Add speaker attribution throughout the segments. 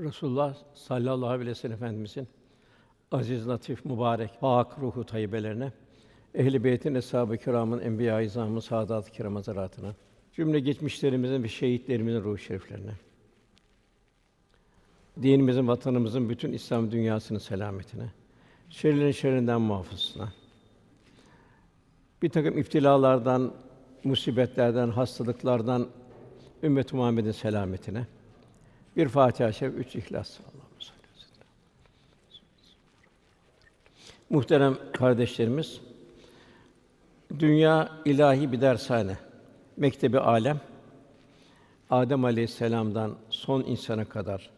Speaker 1: Resulullah sallallahu aleyhi ve sellem Efendimizin aziz, latif, mübarek, pak ruhu tayyibelerine, ehl-i beytin, eshab-ı kiramın, enbiya-i izamın, saadat-ı kiram hazaratına, cümle geçmişlerimizin ve şehitlerimizin ruh şeriflerine, dinimizin, vatanımızın, bütün İslam dünyasının selametine, şerlerin şerrinden muhafızasına, bir takım iftilalardan, musibetlerden, hastalıklardan ümmet-i Muhammed'in selametine, bir Fatiha-i Şerif, üç İhlas. Muhterem kardeşlerimiz, dünya ilahi bir dershane, mektebi alem. Adem Aleyhisselam'dan son insana kadar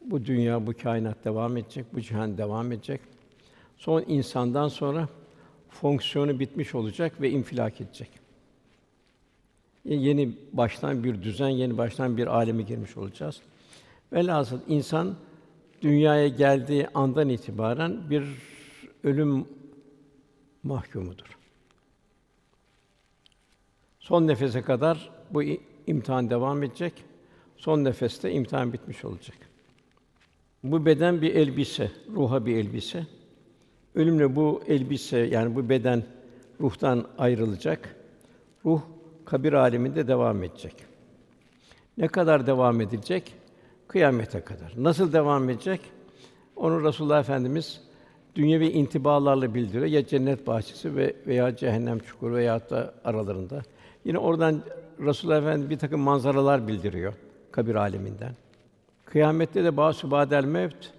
Speaker 1: bu dünya, bu kainat devam edecek, bu cihan devam edecek. Son insandan sonra fonksiyonu bitmiş olacak ve infilak edecek. Yeni baştan bir düzen, yeni baştan bir aleme girmiş olacağız. Velhasıl insan dünyaya geldiği andan itibaren bir ölüm mahkumudur. Son nefese kadar bu imtihan devam edecek. Son nefeste imtihan bitmiş olacak. Bu beden bir elbise, ruha bir elbise. Ölümle bu elbise yani bu beden ruhtan ayrılacak. Ruh kabir aleminde devam edecek. Ne kadar devam edecek? Kıyamete kadar. Nasıl devam edecek? Onu Resulullah Efendimiz dünyevi intibalarla bildiriyor. Ya cennet bahçesi ve veya cehennem çukuru veya da aralarında. Yine oradan Resulullah Efendimiz bir takım manzaralar bildiriyor kabir aleminden. Kıyamette de bazı badel mevt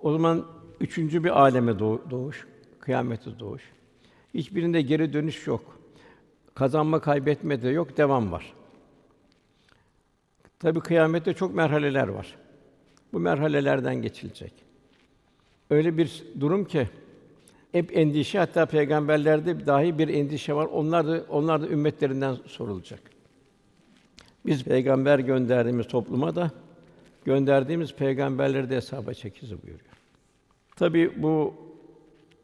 Speaker 1: o zaman üçüncü bir aleme doğuş, kıyamete doğuş. Hiçbirinde geri dönüş yok. Kazanma, kaybetme de yok, devam var. Tabi kıyamette çok merhaleler var. Bu merhalelerden geçilecek. Öyle bir durum ki hep endişe hatta peygamberlerde dahi bir endişe var. Onlar da onlar da ümmetlerinden sorulacak. Biz peygamber gönderdiğimiz topluma da gönderdiğimiz peygamberleri de hesaba çekeceğiz buyuruyor. Tabi bu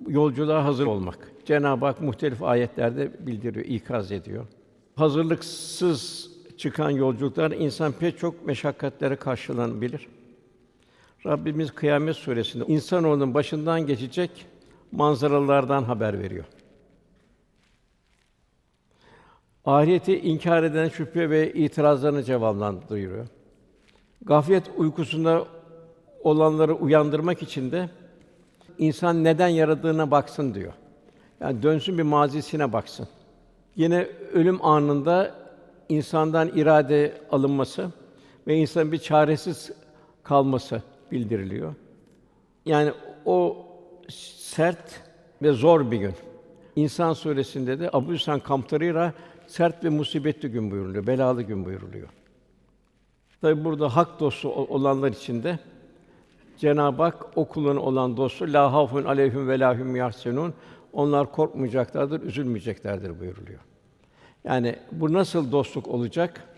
Speaker 1: yolculuğa hazır olmak. Cenab-ı Hak muhtelif ayetlerde bildiriyor, ikaz ediyor. Hazırlıksız çıkan yolculuklar insan pek çok meşakkatlere karşılanabilir. Rabbimiz Kıyamet Suresinde insanoğlunun başından geçecek manzaralardan haber veriyor. Ahireti inkar eden şüphe ve itirazlarını cevaplandırıyor. Gaflet uykusunda olanları uyandırmak için de insan neden yaradığına baksın diyor. Yani dönsün bir mazisine baksın. Yine ölüm anında insandan irade alınması ve insanın bir çaresiz kalması bildiriliyor. Yani o sert ve zor bir gün. İnsan suresinde de Abu Hüsn Kamtarira sert ve musibetli gün buyuruluyor, belalı gün buyuruluyor. Tabi burada hak dostu olanlar için de Cenab-ı Hak o kulun olan dostu la hafun aleyhim ve lahum yahsenun onlar korkmayacaklardır, üzülmeyeceklerdir buyuruluyor. Yani bu nasıl dostluk olacak?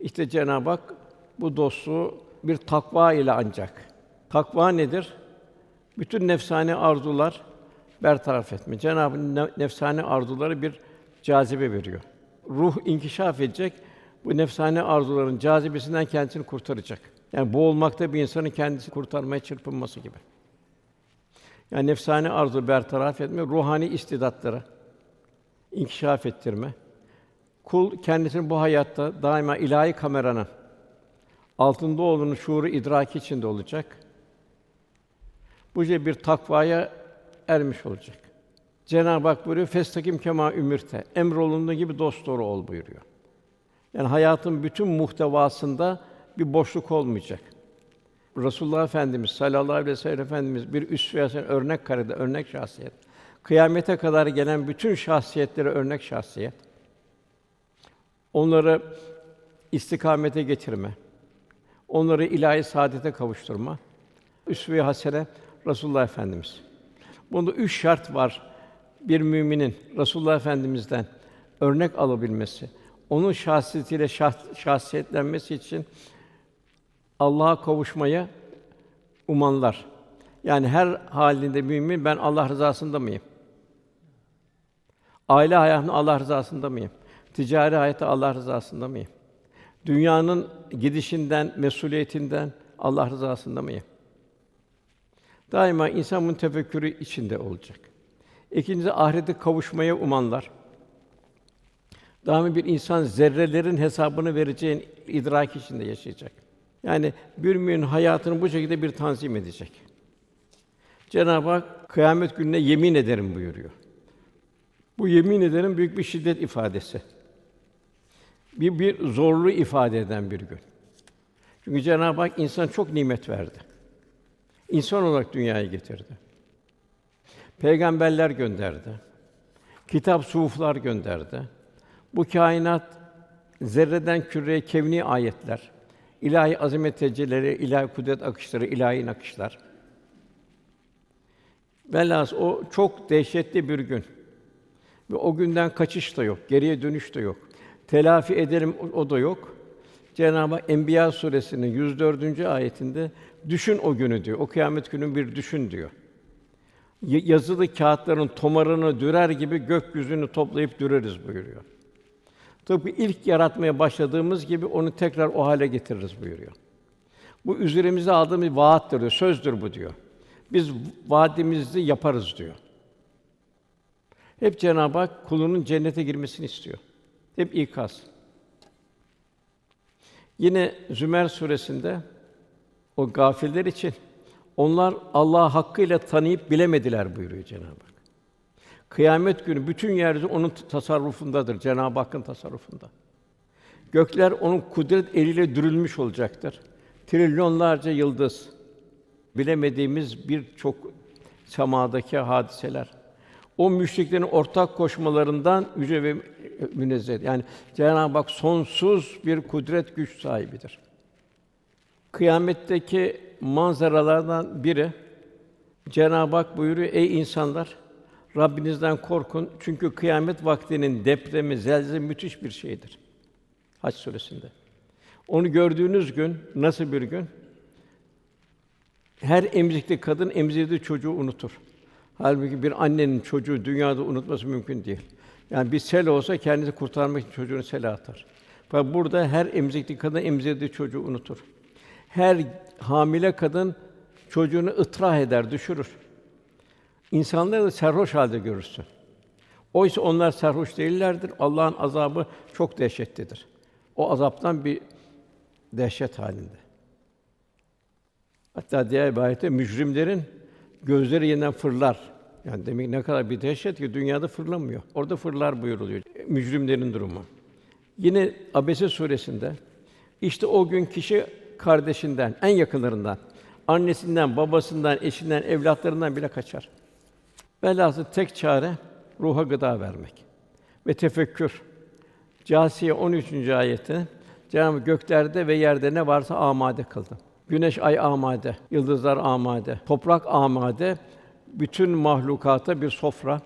Speaker 1: İşte Cenab-ı Hak bu dostluğu bir takva ile ancak. Takva nedir? Bütün nefsani arzular bertaraf etme. Cenab-ı nefsani arzuları bir cazibe veriyor. Ruh inkişaf edecek, bu nefsani arzuların cazibesinden kendisini kurtaracak. Yani bu olmakta bir insanın kendisi kurtarmaya çırpınması gibi. Yani nefsani arzu bertaraf etme, ruhani istidatları inkişaf ettirme. Kul kendisini bu hayatta daima ilahi kameranın altında olduğunu şuuru idraki içinde olacak. Bu şey bir takvaya ermiş olacak. Cenab-ı Hak buyuruyor, "Festakim kema ümirte." Emrolunduğu gibi dost doğru ol buyuruyor. Yani hayatın bütün muhtevasında bir boşluk olmayacak. Resulullah Efendimiz sallallahu aleyhi ve sellem Efendimiz bir üsve örnek karede örnek şahsiyet. Kıyamete kadar gelen bütün şahsiyetlere örnek şahsiyet. Onları istikamete getirme. Onları ilahi saadete kavuşturma. Üsve-i hasene Resulullah Efendimiz. Bunda üç şart var. Bir müminin Resulullah Efendimiz'den örnek alabilmesi, onun şahsiyetiyle şah, şahsiyetlenmesi için Allah'a kavuşmaya umanlar. Yani her halinde mümin ben Allah rızasında mıyım? Aile hayatında Allah rızasında mıyım? Ticari hayatta Allah rızasında mıyım? Dünyanın gidişinden, mesuliyetinden, Allah rızasında mıyım? Daima insan bunun tefekkürü içinde olacak. İkincisi ahirete kavuşmaya umanlar. Daima bir insan zerrelerin hesabını vereceğin idrak içinde yaşayacak. Yani bir mümin hayatını bu şekilde bir tanzim edecek. Cenab-ı Hak kıyamet gününe yemin ederim buyuruyor. Bu yemin ederim büyük bir şiddet ifadesi. Bir bir zorluğu ifade eden bir gün. Çünkü Cenab-ı Hak insan çok nimet verdi. İnsan olarak dünyaya getirdi. Peygamberler gönderdi. Kitap, suhuflar gönderdi. Bu kainat zerreden küreye kevni ayetler, ilahi azamet tecellileri, ilahi kudret akışları, ilahi nakışlar. Velhâs o çok dehşetli bir gün. Ve o günden kaçış da yok, geriye dönüş de yok. Telafi edelim o da yok. Cenab-ı Hak Enbiya suresinin 104. ayetinde düşün o günü diyor. O kıyamet günü bir düşün diyor. Yazılı kağıtların tomarını dürer gibi gökyüzünü toplayıp düreriz buyuruyor. Tıpkı ilk yaratmaya başladığımız gibi onu tekrar o hale getiririz buyuruyor. Bu üzerimize aldığımız bir vaattir diyor, sözdür bu diyor. Biz vaadimizi yaparız diyor. Hep Cenab-ı Hak kulunun cennete girmesini istiyor. Hep ikaz. Yine Zümer suresinde o gafiller için onlar Allah hakkıyla tanıyıp bilemediler buyuruyor Cenab-ı Hak. Kıyamet günü bütün yeryüzü onun tasarrufundadır, Cenab-ı Hakk'ın tasarrufunda. Gökler onun kudret eliyle dürülmüş olacaktır. Trilyonlarca yıldız, bilemediğimiz birçok semadaki hadiseler. O müşriklerin ortak koşmalarından yüce ve münezzeh. Yani Cenab-ı Hak sonsuz bir kudret güç sahibidir. Kıyametteki manzaralardan biri Cenab-ı Hak buyuruyor: Ey insanlar, Rabbinizden korkun çünkü kıyamet vaktinin depremi, zelzele müthiş bir şeydir. Hac suresinde. Onu gördüğünüz gün nasıl bir gün? Her emzikli kadın emzirdiği çocuğu unutur. Halbuki bir annenin çocuğu dünyada unutması mümkün değil. Yani bir sel olsa kendisi kurtarmak için çocuğunu sele atar. Fakat burada her emzikli kadın emzirdiği çocuğu unutur. Her hamile kadın çocuğunu ıtrah eder, düşürür. İnsanları da serhoş halde görürsün. Oysa onlar serhoş değillerdir. Allah'ın azabı çok dehşetlidir. O azaptan bir dehşet halinde. Hatta diğer bir ayette mücrimlerin gözleri yeniden fırlar. Yani demek ne kadar bir dehşet ki dünyada fırlamıyor. Orada fırlar buyuruluyor. Mücrimlerin durumu. Yine Abese suresinde işte o gün kişi kardeşinden, en yakınlarından, annesinden, babasından, eşinden, evlatlarından bile kaçar. Velhâsıl tek çare ruha gıda vermek ve tefekkür. Câsiye 13. ayette Cenab-ı göklerde ve yerde ne varsa amade kıldı. Güneş, ay amade, yıldızlar amade, toprak amade, bütün mahlukata bir sofra.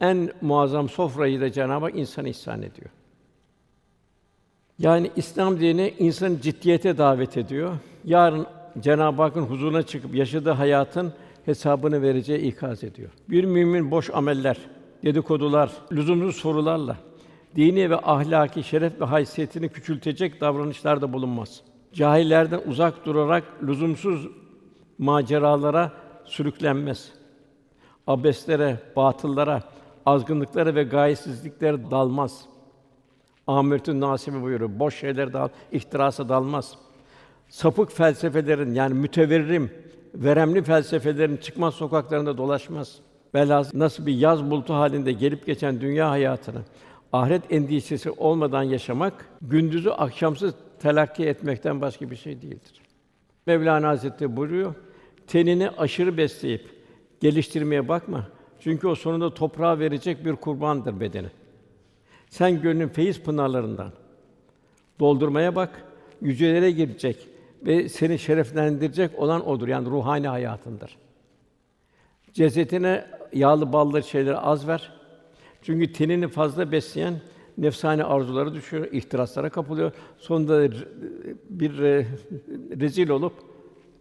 Speaker 1: En muazzam sofrayı da Cenab-ı Hak insana ihsan ediyor. Yani İslam dini insanı ciddiyete davet ediyor. Yarın Cenab-ı Hakk'ın huzuruna çıkıp yaşadığı hayatın hesabını vereceği ikaz ediyor. Bir mümin boş ameller, dedikodular, lüzumsuz sorularla dini ve ahlaki şeref ve haysiyetini küçültecek davranışlarda bulunmaz. Cahillerden uzak durarak lüzumsuz maceralara sürüklenmez. Abeslere, batıllara, azgınlıklara ve gayesizliklere dalmaz. Ahmet'in Nasimi buyuruyor. Boş şeyler dal, ihtirasa dalmaz. Sapık felsefelerin yani müteverrim, veremli felsefelerin çıkmaz sokaklarında dolaşmaz. Velhâsıl nasıl bir yaz bulutu halinde gelip geçen dünya hayatını ahiret endişesi olmadan yaşamak, gündüzü akşamsız telakki etmekten başka bir şey değildir. Mevlana Hazretleri buyuruyor, tenini aşırı besleyip geliştirmeye bakma. Çünkü o sonunda toprağa verecek bir kurbandır bedeni. Sen gönlün feyiz pınarlarından doldurmaya bak, yücelere girecek ve seni şereflendirecek olan odur. Yani ruhani hayatındır. Cesetine yağlı ballı şeyleri az ver. Çünkü tenini fazla besleyen nefsani arzuları düşüyor, ihtiraslara kapılıyor. Sonunda bir rezil olup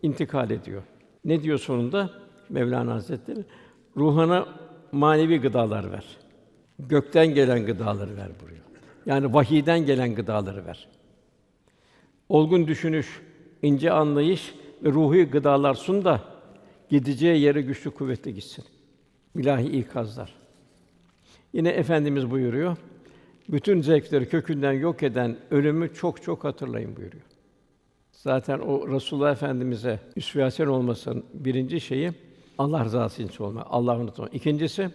Speaker 1: intikal ediyor. Ne diyor sonunda Mevlana Hazretleri? Ruhana manevi gıdalar ver. Gökten gelen gıdaları ver buyuruyor. Yani vahiyden gelen gıdaları ver. Olgun düşünüş, ince anlayış ve ruhi gıdalar sun da gideceği yere güçlü kuvvetli gitsin. İlahi ikazlar. Yine efendimiz buyuruyor. Bütün zevkleri kökünden yok eden ölümü çok çok hatırlayın buyuruyor. Zaten o Resulullah Efendimize üsve olmasının birinci şeyi Allah rızası için olmak, Allah'ı unutmamak. İkincisi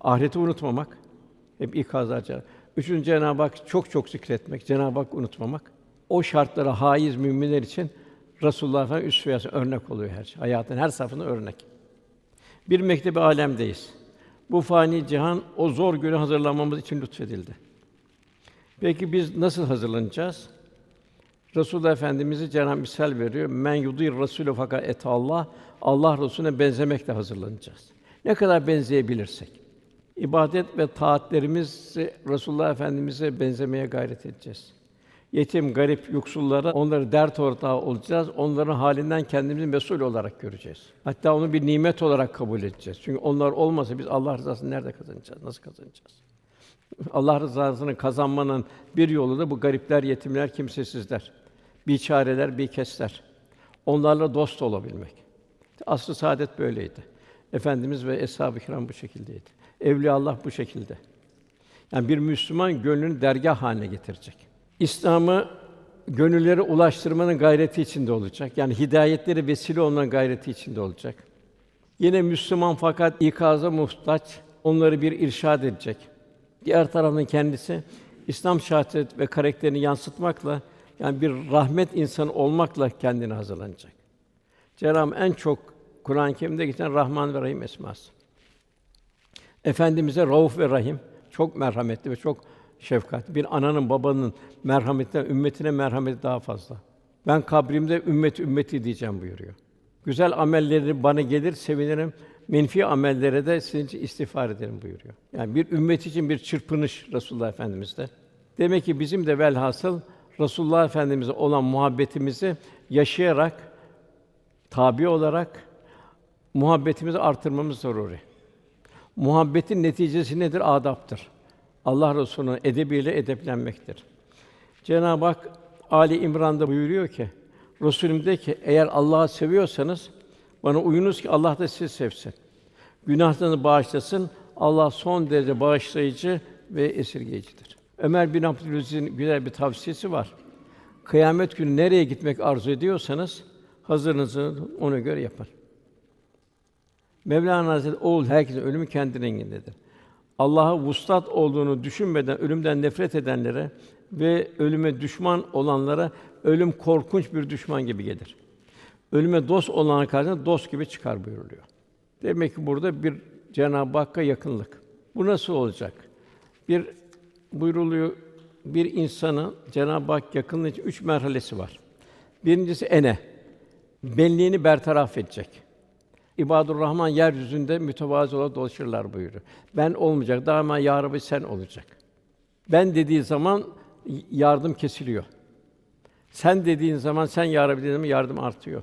Speaker 1: ahireti unutmamak. Hep ikazlar Cenab-ı Üçüncü Cenab-ı Hak çok çok zikretmek, Cenab-ı Hak unutmamak. O şartlara haiz müminler için Resulullah Efendimiz üsve örnek oluyor her şey. Hayatın her safhasında örnek. Bir mektebi alemdeyiz. Bu fani cihan o zor günü hazırlanmamız için lütfedildi. Peki biz nasıl hazırlanacağız? Resulullah Efendimizi Cenab-ı misal veriyor. Men yudir Rasûle fakat et Allah. Allah Resulüne benzemekle hazırlanacağız. Ne kadar benzeyebilirsek. İbadet ve taatlerimizi Resulullah Efendimize benzemeye gayret edeceğiz. Yetim, garip, yoksullara onları dert ortağı olacağız. Onların halinden kendimizi mesul olarak göreceğiz. Hatta onu bir nimet olarak kabul edeceğiz. Çünkü onlar olmasa biz Allah rızasını nerede kazanacağız? Nasıl kazanacağız? Allah rızasını kazanmanın bir yolu da bu garipler, yetimler, kimsesizler, biçareler, bikesler. Onlarla dost olabilmek. Aslı saadet böyleydi. Efendimiz ve eshab-ı kiram bu şekildeydi. Evliya Allah bu şekilde. Yani bir Müslüman gönlünü dergah haline getirecek. İslam'ı gönüllere ulaştırmanın gayreti içinde olacak. Yani hidayetleri vesile olmanın gayreti içinde olacak. Yine Müslüman fakat ikaza muhtaç, onları bir irşad edecek. Diğer taraftan kendisi İslam şahsiyet ve karakterini yansıtmakla yani bir rahmet insanı olmakla kendini hazırlanacak. Cenab-ı en çok Kur'an-ı Kerim'de geçen Rahman ve Rahim esması. Efendimize Rauf ve Rahim çok merhametli ve çok şefkat. Bir ananın babanın merhametinden ümmetine merhameti daha fazla. Ben kabrimde ümmet ümmeti diyeceğim buyuruyor. Güzel amelleri bana gelir sevinirim. Menfi amellere de sizin için istiğfar ederim buyuruyor. Yani bir ümmet için bir çırpınış Resulullah Efendimiz'de. Demek ki bizim de velhasıl Resulullah Efendimize olan muhabbetimizi yaşayarak, tabi olarak muhabbetimizi artırmamız zaruri. Muhabbetin neticesi nedir? Adaptır. Allah Resulü'nün edebiyle edeplenmektir. Cenab-ı Hak Ali İmran'da buyuruyor ki, Resulüm de ki eğer Allah'ı seviyorsanız bana uyunuz ki Allah da sizi sevsin. Günahlarınızı bağışlasın. Allah son derece bağışlayıcı ve esirgeyicidir. Ömer bin Abdülaziz'in güzel bir tavsiyesi var. Kıyamet günü nereye gitmek arzu ediyorsanız hazırınızı ona göre yapın. Mevlana Hazretleri oğul herkesin ölümü kendi rengindedir. Allah'a vuslat olduğunu düşünmeden ölümden nefret edenlere ve ölüme düşman olanlara ölüm korkunç bir düşman gibi gelir. Ölüme dost olana karşı dost gibi çıkar buyuruluyor. Demek ki burada bir Cenab-ı Hakk'a yakınlık. Bu nasıl olacak? Bir buyruluyor bir insanın Cenab-ı Hak yakınlığı için üç merhalesi var. Birincisi ene. Benliğini bertaraf edecek. İbadur Rahman yeryüzünde mütevazı olarak dolaşırlar buyuruyor. Ben olmayacak, daima ya Rabbi sen olacak. Ben dediği zaman yardım kesiliyor. Sen dediğin zaman sen ya Rabbi dediğin yardım artıyor.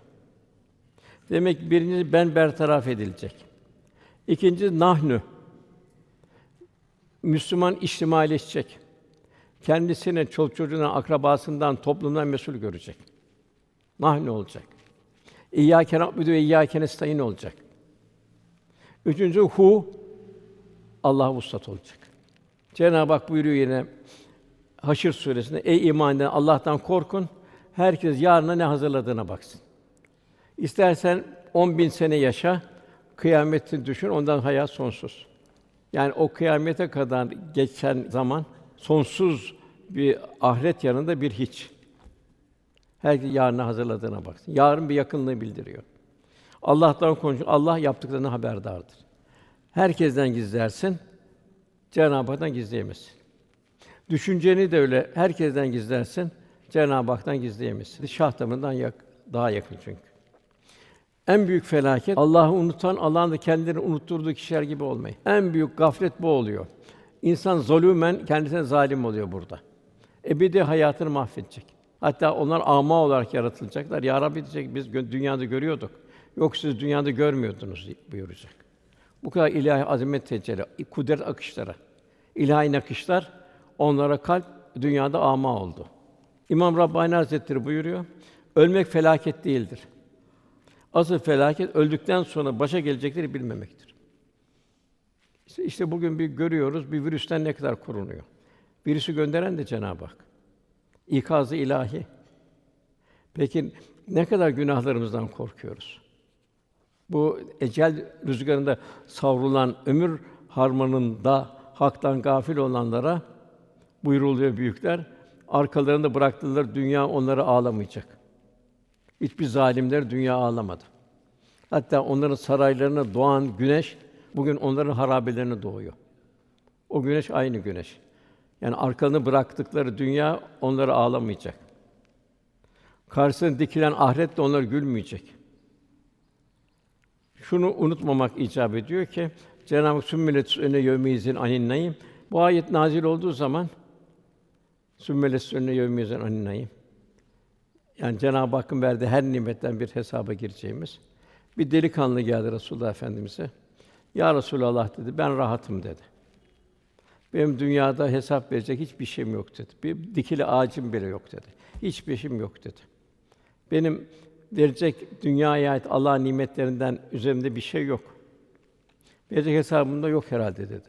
Speaker 1: Demek ki birincisi ben bertaraf edilecek. İkincisi nahnu. Müslüman içtimaileşecek. Kendisine, çoluk çocuğuna, akrabasından, toplumdan mesul görecek. Nahnu olacak. İyyâke na'budu ve iyyâke nestaîn olacak. Üçüncü hu Allah vuslat olacak. Cenab-ı Hak buyuruyor yine Haşr suresinde ey iman eden Allah'tan korkun. Herkes yarına ne hazırladığına baksın. İstersen on bin sene yaşa, kıyameti düşün, ondan hayat sonsuz. Yani o kıyamete kadar geçen zaman sonsuz bir ahiret yanında bir hiç. Herkes yarına hazırladığına baksın. Yarın bir yakınlığı bildiriyor. Allah'tan konuşuyor. Allah yaptıklarını haberdardır. Herkesten gizlersin, Cenab-ı Hak'tan gizleyemezsin. Düşünceni de öyle herkesten gizlersin, Cenab-ı Hak'tan gizleyemezsin. Şah damarından yak, daha yakın çünkü. En büyük felaket Allah'ı unutan, Allah'ın da kendilerini unutturduğu kişiler gibi olmayı. En büyük gaflet bu oluyor. İnsan zulümen kendisine zalim oluyor burada. Ebedi hayatını mahvedecek. Hatta onlar ama olarak yaratılacaklar. Ya Rabbi diyecek biz dünyada görüyorduk. Yok siz dünyada görmüyordunuz buyuracak. Bu kadar ilahi azamet tecelli, kudret akışları, ilahi nakışlar onlara kalp dünyada ama oldu. İmam Rabbani Hazretleri buyuruyor. Ölmek felaket değildir. Asıl felaket öldükten sonra başa gelecekleri bilmemektir. İşte, işte bugün bir görüyoruz bir virüsten ne kadar korunuyor. Virüsü gönderen de Cenab-ı Hak. İkazı ilahi. Peki ne kadar günahlarımızdan korkuyoruz? Bu ecel rüzgarında savrulan ömür harmanında haktan gafil olanlara buyuruluyor büyükler. Arkalarında bıraktılar dünya onları ağlamayacak. Hiçbir zalimler dünya ağlamadı. Hatta onların saraylarına doğan güneş bugün onların harabelerine doğuyor. O güneş aynı güneş. Yani arkalarını bıraktıkları dünya onları ağlamayacak. Karşısına dikilen ahiret de onları gülmeyecek. Şunu unutmamak icap ediyor ki Cenab-ı Hak sümmelet önüne yevmiyizin anin naim. Bu ayet nazil olduğu zaman sümmelet önüne yevmiyizin anin naim. Yani Cenab-ı Hakk'ın verdiği her nimetten bir hesaba gireceğimiz. Bir delikanlı geldi Resulullah Efendimize. Ya Resulallah dedi, ben rahatım dedi. Benim dünyada hesap verecek hiçbir şeyim yok dedi. Bir dikili ağacım bile yok dedi. Hiçbir şeyim yok dedi. Benim verecek dünyaya ait Allah nimetlerinden üzerimde bir şey yok. Verecek hesabımda yok herhalde dedi.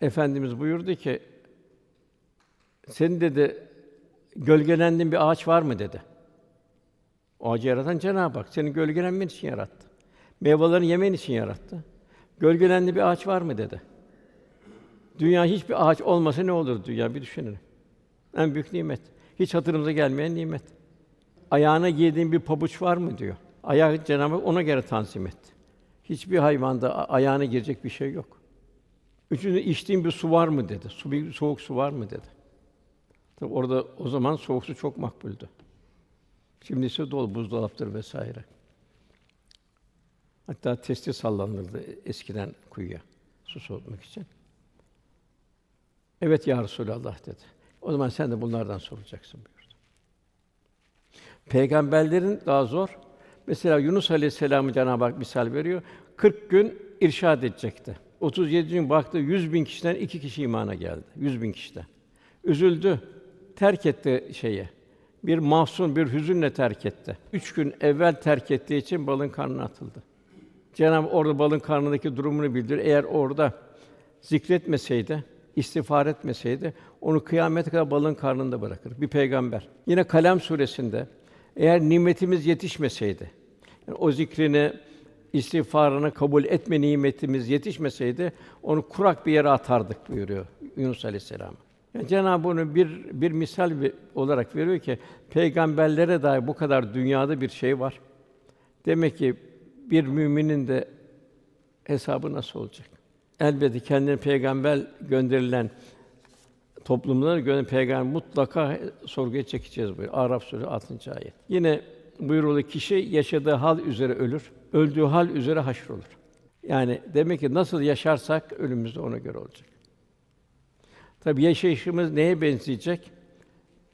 Speaker 1: Efendimiz buyurdu ki senin dedi gölgelendiğin bir ağaç var mı dedi. O ağacı yaratan Cenab-ı Hak seni gölgelenmen için yarattı. Meyvelerini yemen için yarattı. Gölgelendiği bir ağaç var mı dedi. Dünya hiçbir ağaç olmasa ne olur dünya bir düşünün. En büyük nimet. Hiç hatırımıza gelmeyen nimet. Ayağına giydiğin bir pabuç var mı diyor. Ayağı Cenab-ı Hak ona göre tanzim etti. Hiçbir hayvanda ayağına girecek bir şey yok. Üçüncü içtiğin bir su var mı dedi. Su bir soğuk su var mı dedi. Tabi orada o zaman soğuk su çok makbuldü. Şimdi ise dolu buzdolaptır vesaire. Hatta testi sallanırdı eskiden kuyuya su soğutmak için. Evet ya Resulallah dedi. O zaman sen de bunlardan soracaksın buyurdu. Peygamberlerin daha zor. Mesela Yunus Aleyhisselam'ı Cenab-ı Hak misal veriyor. 40 gün irşad edecekti. 37 gün baktı 100 bin kişiden iki kişi imana geldi. 100 bin kişiden. Üzüldü. Terk etti şeyi. Bir mahzun, bir hüzünle terk etti. Üç gün evvel terk ettiği için balın karnına atıldı. Cenab-ı orada balın karnındaki durumunu bildir. Eğer orada zikretmeseydi, istiğfar etmeseydi onu kıyamete kadar balın karnında bırakır. Bir peygamber. Yine Kalem suresinde eğer nimetimiz yetişmeseydi, yani o zikrini, istiğfarını kabul etme nimetimiz yetişmeseydi onu kurak bir yere atardık buyuruyor Yunus Aleyhisselam. Yani Cenab-ı onu bir bir misal olarak veriyor ki peygamberlere dair bu kadar dünyada bir şey var. Demek ki bir müminin de hesabı nasıl olacak? Elbette kendine peygamber gönderilen toplumlara göre peygamber mutlaka sorguya çekeceğiz buyuruyor. Araf suresi 6. ayet. Yine buyurulur kişi yaşadığı hal üzere ölür, öldüğü hal üzere haşrolur. Yani demek ki nasıl yaşarsak ölümümüz de ona göre olacak. Tabi yaşayışımız neye benzeyecek?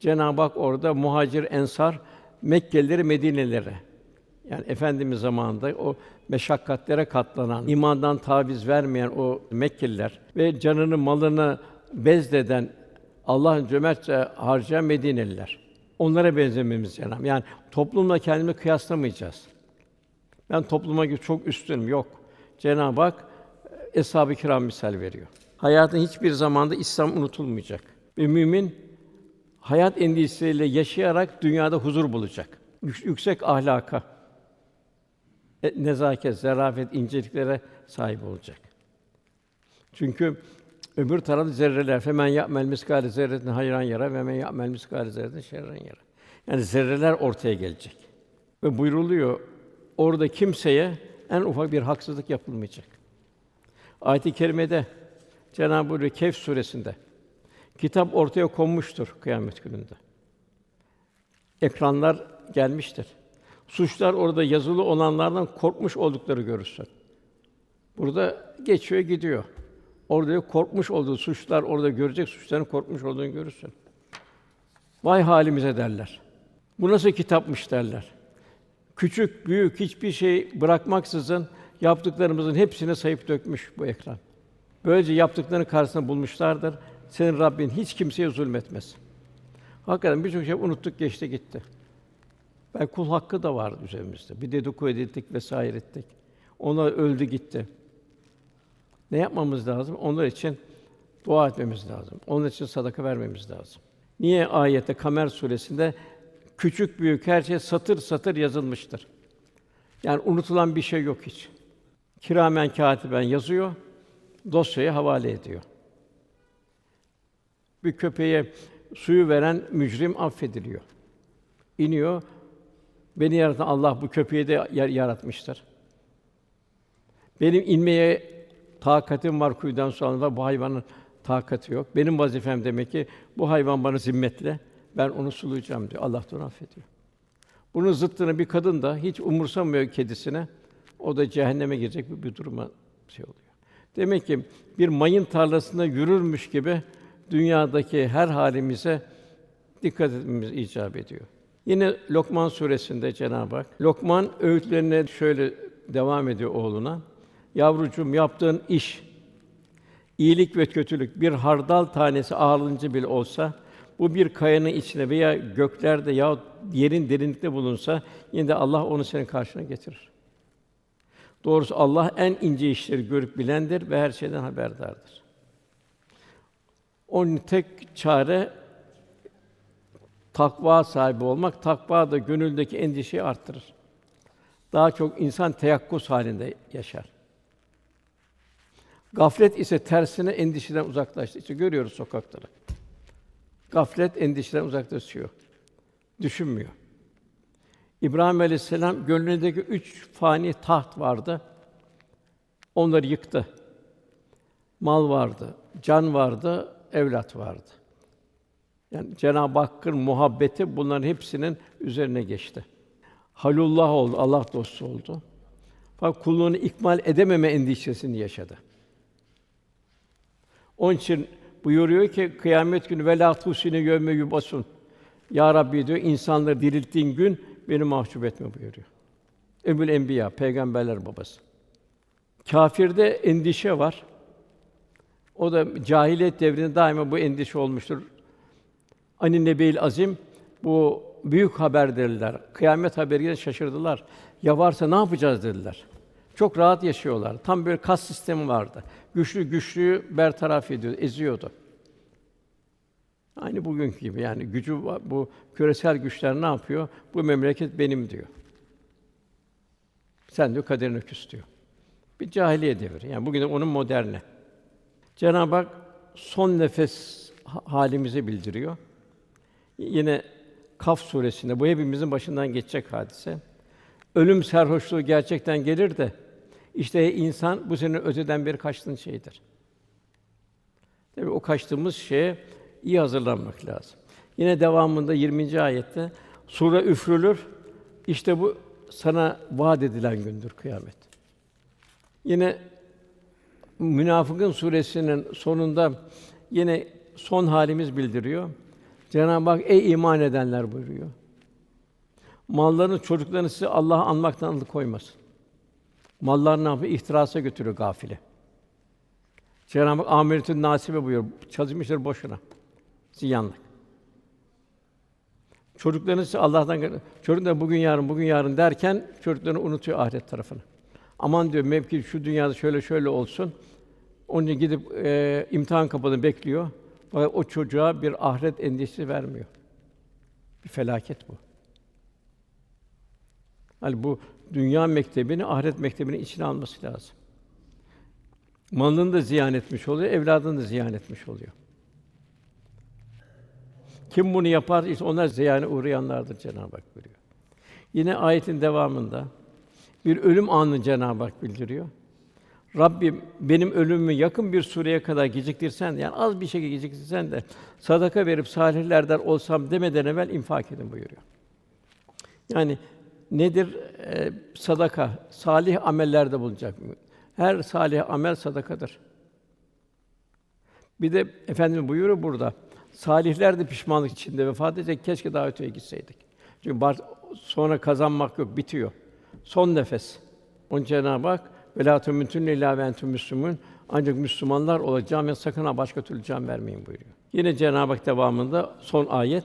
Speaker 1: Cenab-ı Hak orada muhacir, ensar, Mekkelileri, Medinelilere yani efendimiz zamanında o meşakkatlere katlanan, imandan taviz vermeyen o Mekkeliler ve canını, malını bezleden Allah'ın cömertçe harcayan Medineliler. Onlara benzememiz Cenab-ı Yani toplumla kendimi kıyaslamayacağız. Ben topluma çok üstünüm yok. Cenab-ı Hak eshab-ı kiram misal veriyor. Hayatın hiçbir zamanda İslam unutulmayacak. Ve mümin hayat endişesiyle yaşayarak dünyada huzur bulacak. Yüksek ahlaka, e, nezaket, zarafet, inceliklere sahip olacak. Çünkü öbür tarafta zerreler femen ya'mel miskale zerretin hayran yara ve men ya'mel miskale zerretin şerren yara. Yani zerreler ortaya gelecek. Ve buyruluyor orada kimseye en ufak bir haksızlık yapılmayacak. Ayet-i kerimede Cenab-ı Hak Kehf suresinde. Kitap ortaya konmuştur kıyamet gününde. Ekranlar gelmiştir. Suçlar orada yazılı olanlardan korkmuş oldukları görürsün. Burada geçiyor gidiyor. Orada korkmuş olduğu suçlar orada görecek suçların korkmuş olduğunu görürsün. Vay halimize derler. Bu nasıl kitapmış derler. Küçük, büyük hiçbir şey bırakmaksızın yaptıklarımızın hepsini sayıp dökmüş bu ekran. Böylece yaptıklarını karşısında bulmuşlardır. Senin Rabbin hiç kimseye zulmetmez. Hakikaten birçok şey unuttuk, geçti gitti. Belki kul hakkı da var üzerimizde. Bir dedikodu ettik vesaire ettik. Ona öldü gitti. Ne yapmamız lazım? Onlar için dua etmemiz lazım. Onun için sadaka vermemiz lazım. Niye ayette Kamer suresinde küçük büyük her şey satır satır yazılmıştır. Yani unutulan bir şey yok hiç. Kiramen katiben yazıyor, dosyayı havale ediyor. Bir köpeğe suyu veren mücrim affediliyor. İniyor. Beni yaratan Allah bu köpeği de yaratmıştır. Benim inmeye takatim var kuyudan sonra bu hayvanın takati yok. Benim vazifem demek ki bu hayvan bana zimmetle ben onu sulayacağım diyor. Allah da onu affediyor. Bunun zıttını bir kadın da hiç umursamıyor kedisine. O da cehenneme girecek bir, bir duruma şey oluyor. Demek ki bir mayın tarlasında yürürmüş gibi dünyadaki her halimize dikkat etmemiz icap ediyor. Yine Lokman suresinde Cenab-ı Hak Lokman öğütlerine şöyle devam ediyor oğluna. Yavrucuğum yaptığın iş iyilik ve kötülük bir hardal tanesi ağırlığınca bile olsa bu bir kayanın içine veya göklerde ya yerin derinlikte bulunsa yine de Allah onu senin karşına getirir. Doğrusu Allah en ince işleri görüp bilendir ve her şeyden haberdardır. Onun tek çare takva sahibi olmak. Takva da gönüldeki endişeyi arttırır. Daha çok insan teyakkuz halinde yaşar. Gaflet ise tersine endişeden uzaklaştı. İşte görüyoruz sokakları. Gaflet endişeden uzaklaşıyor. Düşünmüyor. İbrahim Aleyhisselam gönlündeki üç fani taht vardı. Onları yıktı. Mal vardı, can vardı, evlat vardı. Yani Cenab-ı Hakk'ın muhabbeti bunların hepsinin üzerine geçti. Halullah oldu, Allah dostu oldu. Fakat kulluğunu ikmal edememe endişesini yaşadı. Onun için buyuruyor ki kıyamet günü ve la tusine yevme yubasun. Ya Rabbi diyor insanları dirilttiğin gün beni mahcup etme buyuruyor. Emül Enbiya, peygamberler babası. Kafirde endişe var. O da cahiliyet devrinde daima bu endişe olmuştur. Ani Nebil Azim bu büyük haber dediler. Kıyamet haberiyle şaşırdılar. Ya varsa ne yapacağız dediler. Çok rahat yaşıyorlar. Tam böyle kas sistemi vardı. Güçlü güçlüyü bertaraf ediyor, eziyordu. Aynı bugünkü gibi yani gücü bu küresel güçler ne yapıyor? Bu memleket benim diyor. Sen diyor kaderine küs. Bir cahiliye devri. Yani bugün de onun moderni. Cenab-ı Hak son nefes halimizi bildiriyor. Yine Kaf suresinde bu hepimizin başından geçecek hadise. Ölüm serhoşluğu gerçekten gelir de işte insan bu senin öteden bir kaçtığın şeydir. Tabii o kaçtığımız şeye iyi hazırlanmak lazım. Yine devamında 20. ayette sure üfrülür. İşte bu sana vaat edilen gündür kıyamet. Yine Münafıkın suresinin sonunda yine son halimiz bildiriyor. Cenab-ı Hak ey iman edenler buyuruyor. Mallarını, çocuklarını sizi Allah'ı anmaktan alıkoymasın. Mallar ne yapıyor? İhtirasa götürüyor gafile. Cenab-ı Hak amiretün nasibe buyuruyor. Çalışmışlar boşuna. Ziyanlık. Çocuklarını size Allah'tan çocuk da bugün yarın bugün yarın derken çocuklarını unutuyor ahiret tarafını. Aman diyor mevki şu dünyada şöyle şöyle olsun. Onun için gidip e, imtihan kapını bekliyor. Fakat o çocuğa bir ahiret endişesi vermiyor. Bir felaket bu. Hani bu dünya mektebini ahiret mektebinin içine alması lazım. Malını da ziyan etmiş oluyor, evladını da ziyan etmiş oluyor. Kim bunu yapar? İşte onlar ziyane uğrayanlardır Cenab-ı Hak buyuruyor. Yine ayetin devamında bir ölüm anını Cenab-ı Hak bildiriyor. Rabbim benim ölümümü yakın bir süreye kadar geciktirsen yani az bir şekilde geciktirsen de sadaka verip salihlerden olsam demeden evvel infak edin buyuruyor. Yani nedir e, sadaka? Salih amellerde bulunacak. Her salih amel sadakadır. Bir de efendim buyuruyor burada. Salihler de pişmanlık içinde vefat edecek. Keşke daha öteye gitseydik. Çünkü sonra kazanmak yok, bitiyor. Son nefes. Onun Cenab-ı Hak ve la tumutun illa ve entum müslümun. Ancak Müslümanlar olacağım ya sakın ha başka türlü can vermeyin buyuruyor. Yine Cenab-ı Hak devamında son ayet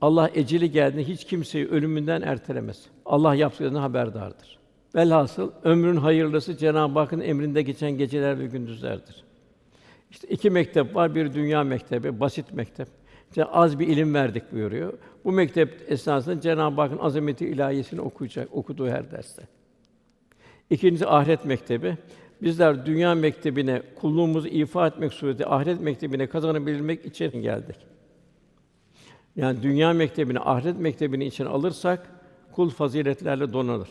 Speaker 1: Allah eceli geldiğinde hiç kimseyi ölümünden ertelemez. Allah yaptıklarından haberdardır. Velhasıl ömrün hayırlısı Cenab-ı Hakk'ın emrinde geçen geceler ve gündüzlerdir. İşte iki mektep var, bir dünya mektebi, basit mektep. İşte az bir ilim verdik buyuruyor. Bu mektep esnasında Cenab-ı Hakk'ın azameti ilahiyesini okuyacak, okuduğu her derste. İkincisi ahiret mektebi. Bizler dünya mektebine kulluğumuzu ifa etmek suretiyle ahiret mektebine kazanabilmek için geldik. Yani dünya mektebini, ahiret mektebini için alırsak kul faziletlerle donanır.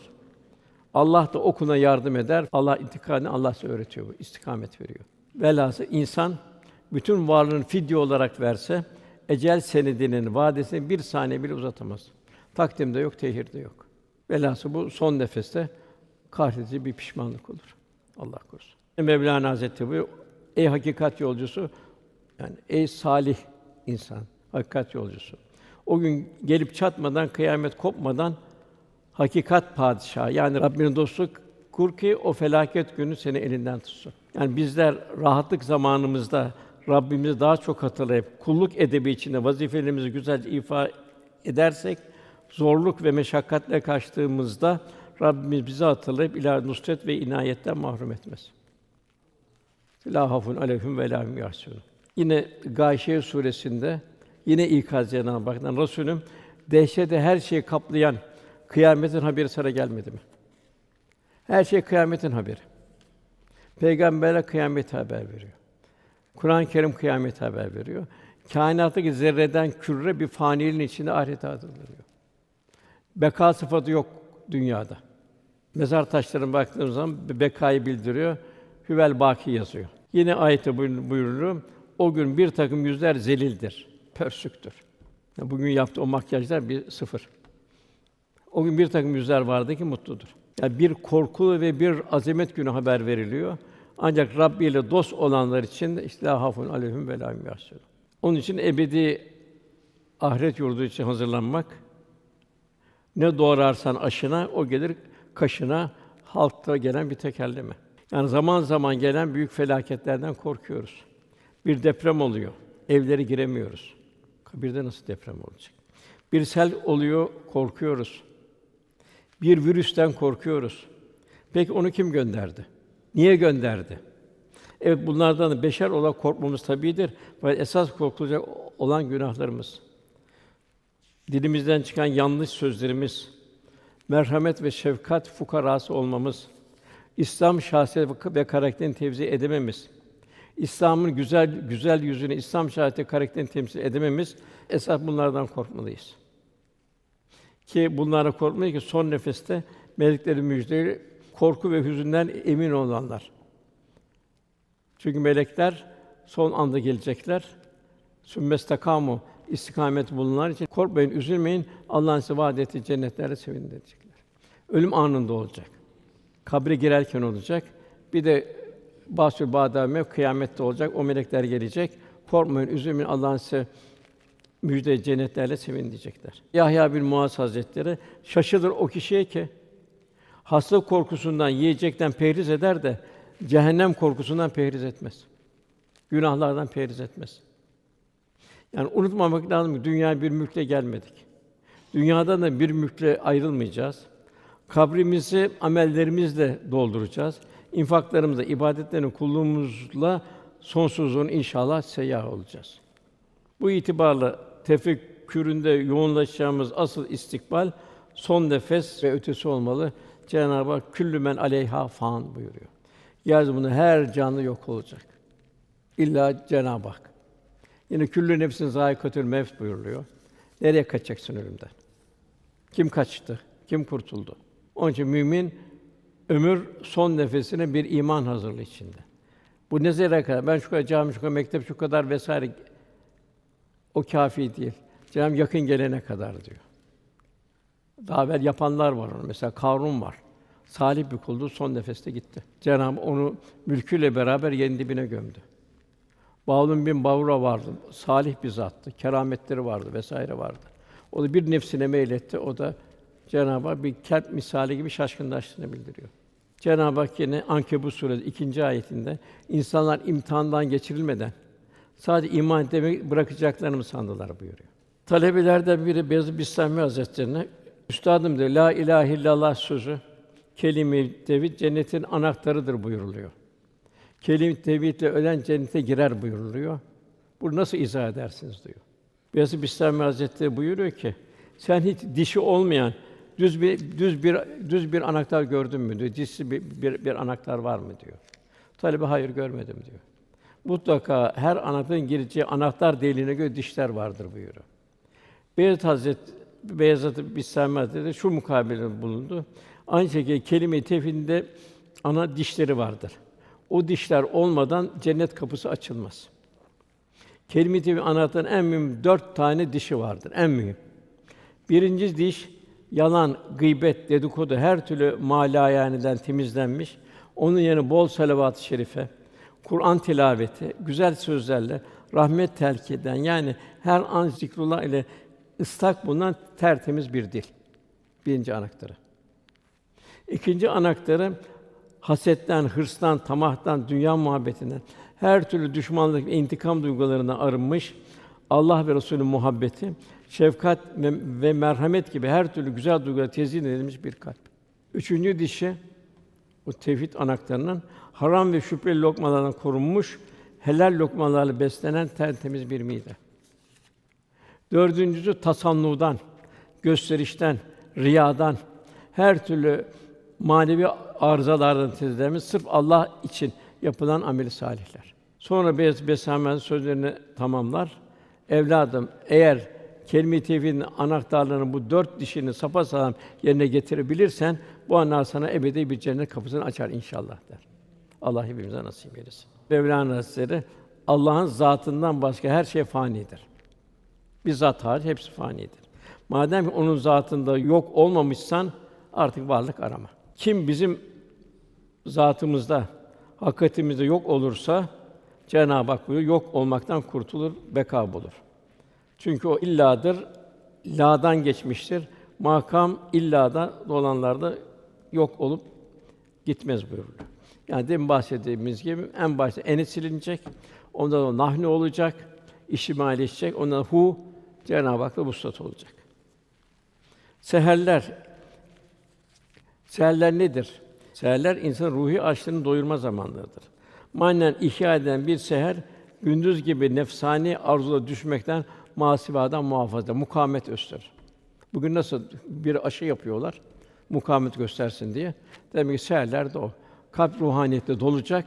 Speaker 1: Allah da okuna yardım eder. Allah intikalini Allah size öğretiyor istikamet veriyor. Velhâsıl insan bütün varlığını fidye olarak verse ecel senedinin vadesini bir saniye bile uzatamaz. Takdimde yok, tehirde yok. Velhâsıl bu son nefeste kahredici bir pişmanlık olur. Allah korusun. Mevlana Hazretleri bu ey hakikat yolcusu yani ey salih insan, hakikat yolcusu. O gün gelip çatmadan, kıyamet kopmadan hakikat padişahı yani Rabbinin dostu kur ki o felaket günü seni elinden tutsun. Yani bizler rahatlık zamanımızda Rabbimizi daha çok hatırlayıp kulluk edebi içinde vazifelerimizi güzelce ifa edersek zorluk ve meşakkatle kaçtığımızda Rabbimiz bizi hatırlayıp ilahi nusret ve inayetten mahrum etmez. La hafun aleyhim ve la. Yine Gâşiye suresinde yine ikaz Cenab-ı Hak'tan Resulüm dehşete her şeyi kaplayan kıyametin haberi sana gelmedi mi? Her şey kıyametin haberi. Peygamberler kıyamet haber veriyor. Kur'an-ı Kerim kıyamet haber veriyor. Kainattaki zerreden küre bir faniliğin içinde ahiret hatırlıyor. Beka sıfatı yok dünyada. Mezar taşlarına baktığımız zaman bekayı bildiriyor. Hüvel baki yazıyor. Yine ayette buyuruluyor. O gün bir takım yüzler zelildir, pörsüktür. Yani bugün yaptığı o makyajlar bir sıfır. O gün bir takım yüzler vardı ki mutludur. Yani bir korku ve bir azamet günü haber veriliyor. Ancak Rabbi ile dost olanlar için işte hafun aleyhim ve la Onun için ebedi ahiret yurdu için hazırlanmak ne doğrarsan aşına o gelir kaşına halkta gelen bir tekelleme. Yani zaman zaman gelen büyük felaketlerden korkuyoruz. Bir deprem oluyor. Evlere giremiyoruz. Kabirde nasıl deprem olacak? Bir sel oluyor, korkuyoruz. Bir virüsten korkuyoruz. Peki onu kim gönderdi? Niye gönderdi? Evet bunlardan da beşer olarak korkmamız tabidir. Fakat esas korkulacak olan günahlarımız. Dilimizden çıkan yanlış sözlerimiz, merhamet ve şefkat fukarası olmamız, İslam şahsiyet ve karakterini tevzi edememiz, İslam'ın güzel güzel yüzünü, İslam şahsiyeti karakterini temsil edememiz esas bunlardan korkmalıyız. Ki bunlara korkmalıyız ki son nefeste meleklerin müjdeleri korku ve hüzünden emin olanlar. Çünkü melekler son anda gelecekler. Sümmestakamu istikamet bulunanlar için korkmayın, üzülmeyin. Allah'ın size vaad ettiği cennetlere sevinin diyecekler. Ölüm anında olacak. Kabre girerken olacak. Bir de Basül Badame kıyamette olacak. O melekler gelecek. Korkmayın, üzülmeyin. Allah'ın size müjde cennetlerle sevin diyecekler. Yahya bin Muaz Hazretleri şaşılır o kişiye ki hastalık korkusundan yiyecekten perhiz eder de cehennem korkusundan perhiz etmez. Günahlardan perhiz etmez. Yani unutmamak lazım ki dünya bir mülkle gelmedik. Dünyadan da bir mülkle ayrılmayacağız. Kabrimizi amellerimizle dolduracağız. İnfaklarımızla, ibadetlerini kulluğumuzla sonsuzluğun inşallah seyyah olacağız. Bu itibarla tefekküründe yoğunlaşacağımız asıl istikbal son nefes ve ötesi olmalı. Cenab-ı Hak küllü men aleyha fan buyuruyor. Yeryüzünde her canlı yok olacak. İlla Cenab-ı Hak. Yine küllü nefsin zâikatül mevt buyuruluyor. Nereye kaçacaksın ölümden? Kim kaçtı? Kim kurtuldu? Onun için mümin ömür son nefesine bir iman hazırlığı içinde. Bu ne zerre kadar? Ben şu kadar cami, şu kadar mektep, şu kadar vesaire o kâfi değil. Cenab-ı yakın gelene kadar diyor. Daha evvel yapanlar var onu. Mesela Karun var. Salih bir kuldu, son nefeste gitti. Cenab-ı onu mülküyle beraber yerin dibine gömdü. Bağlum bin Bavra vardı. Salih bir zattı. Kerametleri vardı vesaire vardı. O da bir nefsine meyletti. O da Cenab-ı Hak bir kelp misali gibi şaşkınlaştığını bildiriyor. Cenab-ı Hak yine Ankebut suresi ikinci ayetinde insanlar imtihandan geçirilmeden sadece iman etmeyi bırakacaklarını mı sandılar buyuruyor. Talebelerden biri Beyazıt Bistami Hazretlerine Üstadım diyor, la ilahe illallah sözü kelime-i tevhid cennetin anahtarıdır buyuruluyor. Kelime-i tevhidle ölen cennete girer buyuruluyor. Bu nasıl izah edersiniz diyor. Beyazıt Bistami Hazretleri buyuruyor ki sen hiç dişi olmayan düz bir düz bir düz bir anahtar gördün mü diyor. Dişli bir, bir, bir anahtar var mı diyor. Talebe hayır görmedim diyor. Mutlaka her anahtarın gireceği anahtar deliğine göre dişler vardır buyuruyor. Beyazıt Hazret Beyazıt Bistami Hazretleri şu mukabele bulundu. Aynı şekilde kelime-i ana dişleri vardır. O dişler olmadan cennet kapısı açılmaz. Kelime-i tevhid anahtarın en mühim dört tane dişi vardır. En mühim. Birinci diş yalan, gıybet, dedikodu her türlü malayaniden temizlenmiş. Onun yerine bol salavat-ı şerife, Kur'an tilaveti, güzel sözlerle rahmet telkiden yani her an zikrullah ile ıslak bulunan tertemiz bir dil. Birinci anahtarı. İkinci anahtarı hasetten, hırstan, tamahtan, dünya muhabbetinden, her türlü düşmanlık ve intikam duygularına arınmış Allah ve Resulü muhabbeti, şefkat ve, ve merhamet gibi her türlü güzel duygulara tezyin edilmiş bir kalp. Üçüncü dişi o tevhid anahtarının haram ve şüpheli lokmalardan korunmuş, helal lokmalarla beslenen tertemiz bir mide. Dördüncüsü tasannudan, gösterişten, riyadan, her türlü manevi arızalardan temizlenmiş, sırf Allah için yapılan amel salihler. Sonra Beyaz Besamen sözlerini tamamlar. Evladım, eğer kelime-i tevhidin anahtarlarının bu dört dişini sapasağlam yerine getirebilirsen bu anlar sana ebedi bir cennet kapısını açar inşallah der. Allah hepimize nasip eylesin. Mevlana Hazretleri Allah'ın zatından başka her şey fanidir. Bir zat hariç hepsi fanidir. Madem ki onun zatında yok olmamışsan artık varlık arama. Kim bizim zatımızda, hakikatimizde yok olursa Cenab-ı Hak buyuruyor, yok olmaktan kurtulur, beka bulur. Çünkü o illadır, la'dan geçmiştir. Makam illada olanlarda yok olup gitmez buyuruluyor. Yani demin bahsettiğimiz gibi en başta eni silinecek, ondan sonra nahnu olacak, işimalleşecek, ondan hu Cenab-ı Hak'la vuslat olacak. Seherler Seherler nedir? Seherler insan ruhi açlığını doyurma zamanlarıdır. Manen ihya eden bir seher gündüz gibi nefsani arzulara düşmekten masivadan muhafaza, mukamet gösterir. Bugün nasıl bir aşı yapıyorlar, mukamet göstersin diye. Demek ki seherler de o. Kalp ruhaniyette dolacak,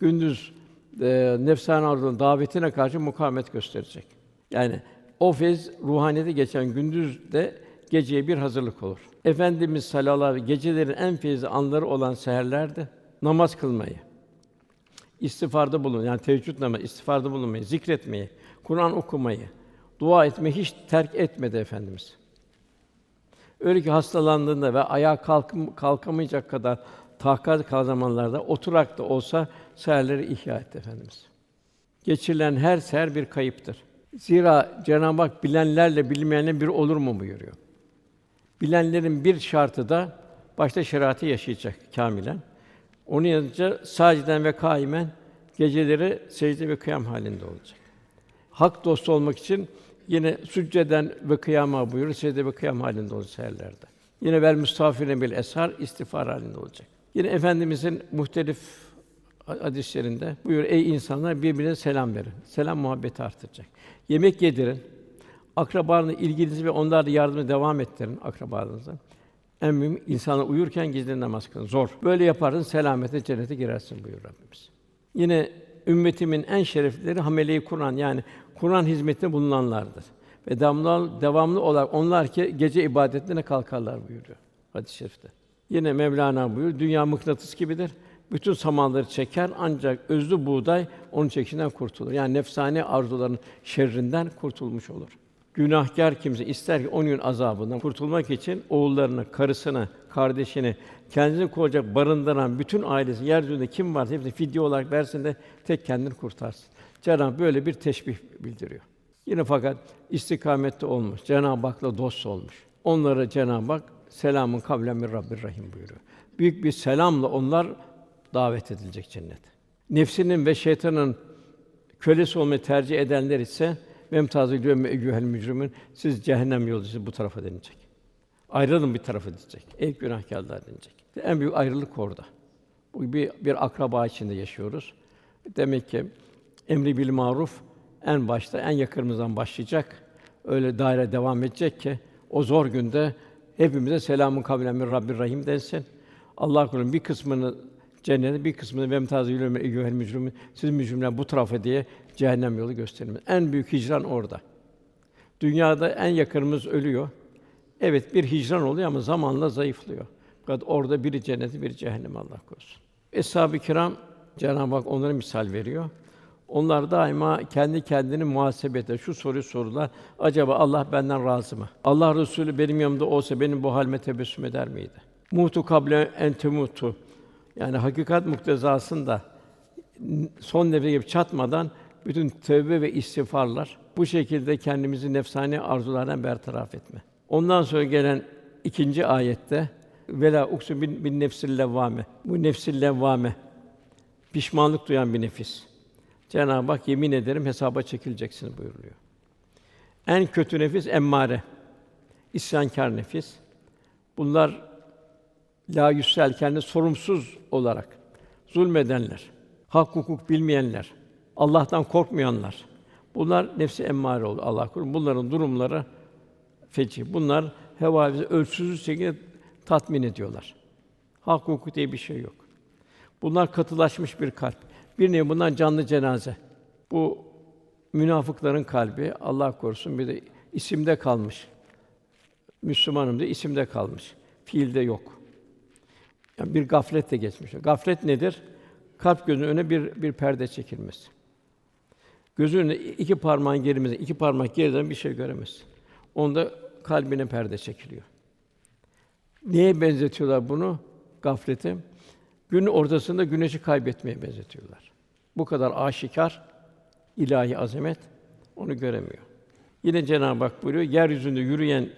Speaker 1: gündüz e, nefsani arzuların davetine karşı mukamet gösterecek. Yani o fez ruhaniyete geçen gündüz de geceye bir hazırlık olur. Efendimiz sallallahu aleyhi ve gecelerin en feyizli anları olan seherlerde namaz kılmayı, istiğfarda bulun yani teheccüd namazı, istiğfarda bulunmayı, zikretmeyi, Kur'an okumayı, dua etmeyi hiç terk etmedi efendimiz. Öyle ki hastalandığında ve ayağa kalkım, kalkamayacak kadar tahakkuk kal zamanlarda oturak da olsa seherleri ihya etti efendimiz. Geçirilen her seher bir kayıptır. Zira Cenab-ı Hak bilenlerle bilmeyenler bir olur mu buyuruyor. Bilenlerin bir şartı da başta şeriatı yaşayacak kâmilen. Onun yanında sâciden ve kâimen geceleri secde ve kıyam halinde olacak. Hak dostu olmak için yine sücceden ve kıyama buyurur, secde ve kıyam halinde olacak seherlerde. Yine vel müstafirine bil eshar istiğfar halinde olacak. Yine efendimizin muhtelif hadislerinde buyur ey insanlar birbirine selam verin. Selam muhabbeti artıracak. Yemek yedirin. Akrabalarına ilginizi ve onlarla yardımı devam ettirin akrabalarınıza. En mühim insana uyurken gizli namaz kılın. Zor. Böyle yaparın selamete cennete girersin buyur Rabbimiz. Yine ümmetimin en şereflileri hamele-i Kur'an yani Kur'an hizmetinde bulunanlardır. Ve devamlı, devamlı olarak onlar ki gece ibadetlerine kalkarlar buyuruyor hadis-i şerifte. Yine Mevlana buyuruyor, dünya mıknatıs gibidir. Bütün samanları çeker ancak özlü buğday onun çekişinden kurtulur. Yani nefsani arzuların şerrinden kurtulmuş olur. Günahkar kimse ister ki on azabından kurtulmak için oğullarını, karısını, kardeşini, kendini koruyacak, barındıran bütün ailesi yeryüzünde kim varsa hepsini fidye olarak versin de tek kendini kurtarsın. Cenab-ı böyle bir teşbih bildiriyor. Yine fakat istikamette olmuş, Cenab-ı Hak'la dost olmuş. Onlara Cenab-ı Hak selamun kavlen min Rabbir Rahim buyuruyor. Büyük bir selamla onlar davet edilecek cennet. Nefsinin ve şeytanın kölesi olmayı tercih edenler ise Memtazı diyor eyyuhel mücrimin siz cehennem yolcusu bu tarafa denilecek. Ayrılın bir tarafa diyecek. Ey günahkârlar denilecek. En büyük ayrılık orada. Bu bir, bir akraba içinde yaşıyoruz. Demek ki emri bil maruf en başta en yakınımızdan başlayacak. Öyle daire devam edecek ki o zor günde hepimize selamun kavlen min Rabbir Rahim densin. Allah kulun bir kısmını cennete, bir kısmını vemtazı yülüme eyyuhel mücrimin siz mücrimler bu tarafa diye cehennem yolu gösterilmez. En büyük hicran orada. Dünyada en yakınımız ölüyor. Evet bir hicran oluyor ama zamanla zayıflıyor. Fakat orada biri cenneti, biri cehennem Allah korusun. Eshab-ı kiram Cenab-ı Hak onlara misal veriyor. Onlar daima kendi kendini muhasebete şu soruyu sorular. Acaba Allah benden razı mı? Allah Resulü benim yanımda olsa benim bu halime tebessüm eder miydi? Mutu kable en temutu. Yani hakikat muktezasında son nefese gibi çatmadan bütün tövbe ve istiğfarlar bu şekilde kendimizi nefsani arzulardan bertaraf etme. Ondan sonra gelen ikinci ayette vela uksu bin, bin nefsil levvame. Bu nefsil levvame pişmanlık duyan bir nefis. Cenab-ı Hak yemin ederim hesaba çekileceksiniz buyuruyor. En kötü nefis emmare. İsyankar nefis. Bunlar la yüsel kendi sorumsuz olarak zulmedenler, hak hukuk bilmeyenler, Allah'tan korkmayanlar. Bunlar nefsi emmare oldu Allah korusun. Bunların durumları feci. Bunlar hevâbizi ölçüsüz şekilde tatmin ediyorlar. Hak hukuk diye bir şey yok. Bunlar katılaşmış bir kalp. Bir nevi bundan canlı cenaze. Bu münafıkların kalbi Allah korusun bir de isimde kalmış. Müslümanım diye isimde kalmış. Fiilde yok. Yani bir gaflet de geçmiş. Gaflet nedir? Kalp gözünün önüne bir bir perde çekilmesi. Gözünün önüne iki parmağın gerimizde, iki parmak geriden bir şey göremez. Onda kalbine perde çekiliyor. Neye benzetiyorlar bunu? Gaflete. Günün ortasında güneşi kaybetmeye benzetiyorlar. Bu kadar aşikar ilahi azamet onu göremiyor. Yine Cenab-ı Hak buyuruyor, yeryüzünde yürüyen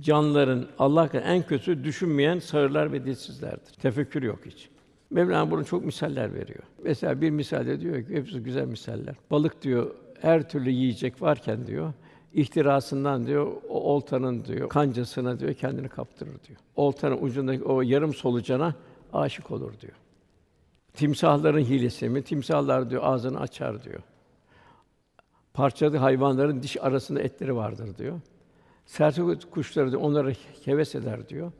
Speaker 1: canlıların Allah'ın en kötü düşünmeyen sağırlar ve dilsizlerdir. Tefekkür yok hiç. Mevlana bunun çok misaller veriyor. Mesela bir misalde diyor ki hepsi güzel misaller. Balık diyor her türlü yiyecek varken diyor ihtirasından diyor o oltanın diyor kancasına diyor kendini kaptırır diyor. Oltanın ucundaki o yarım solucana aşık olur diyor. Timsahların hilesi mi? Timsahlar diyor ağzını açar diyor. Parçalı hayvanların diş arasında etleri vardır diyor. Serçe kuşları diyor onları heves eder diyor.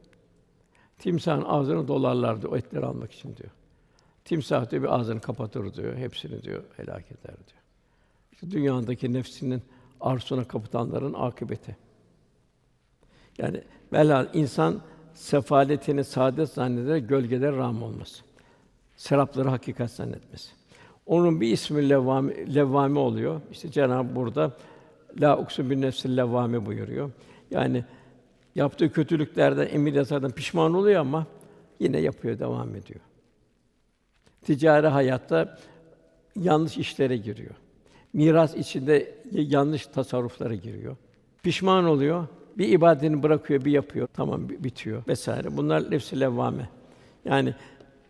Speaker 1: Timsahın ağzını dolarlar diyor o etleri almak için diyor. Timsah diyor bir ağzını kapatır diyor. Hepsini diyor helak eder diyor. İşte dünyadaki nefsinin arzusuna kapatanların akıbeti. Yani velhâsıl insan sefaletini saadet zanneder, gölgeler ram olması. Serapları hakikat zannetmesi. Onun bir ismi levvami, levvami oluyor. İşte Cenab-ı burada la uksu bin nefsil levvami buyuruyor. Yani yaptığı kötülüklerden, emir yasalardan pişman oluyor ama yine yapıyor, devam ediyor. Ticari hayatta yanlış işlere giriyor. Miras içinde yanlış tasarruflara giriyor. Pişman oluyor. Bir ibadetini bırakıyor, bir yapıyor. Tamam bitiyor vesaire. Bunlar nefsi levvame. Yani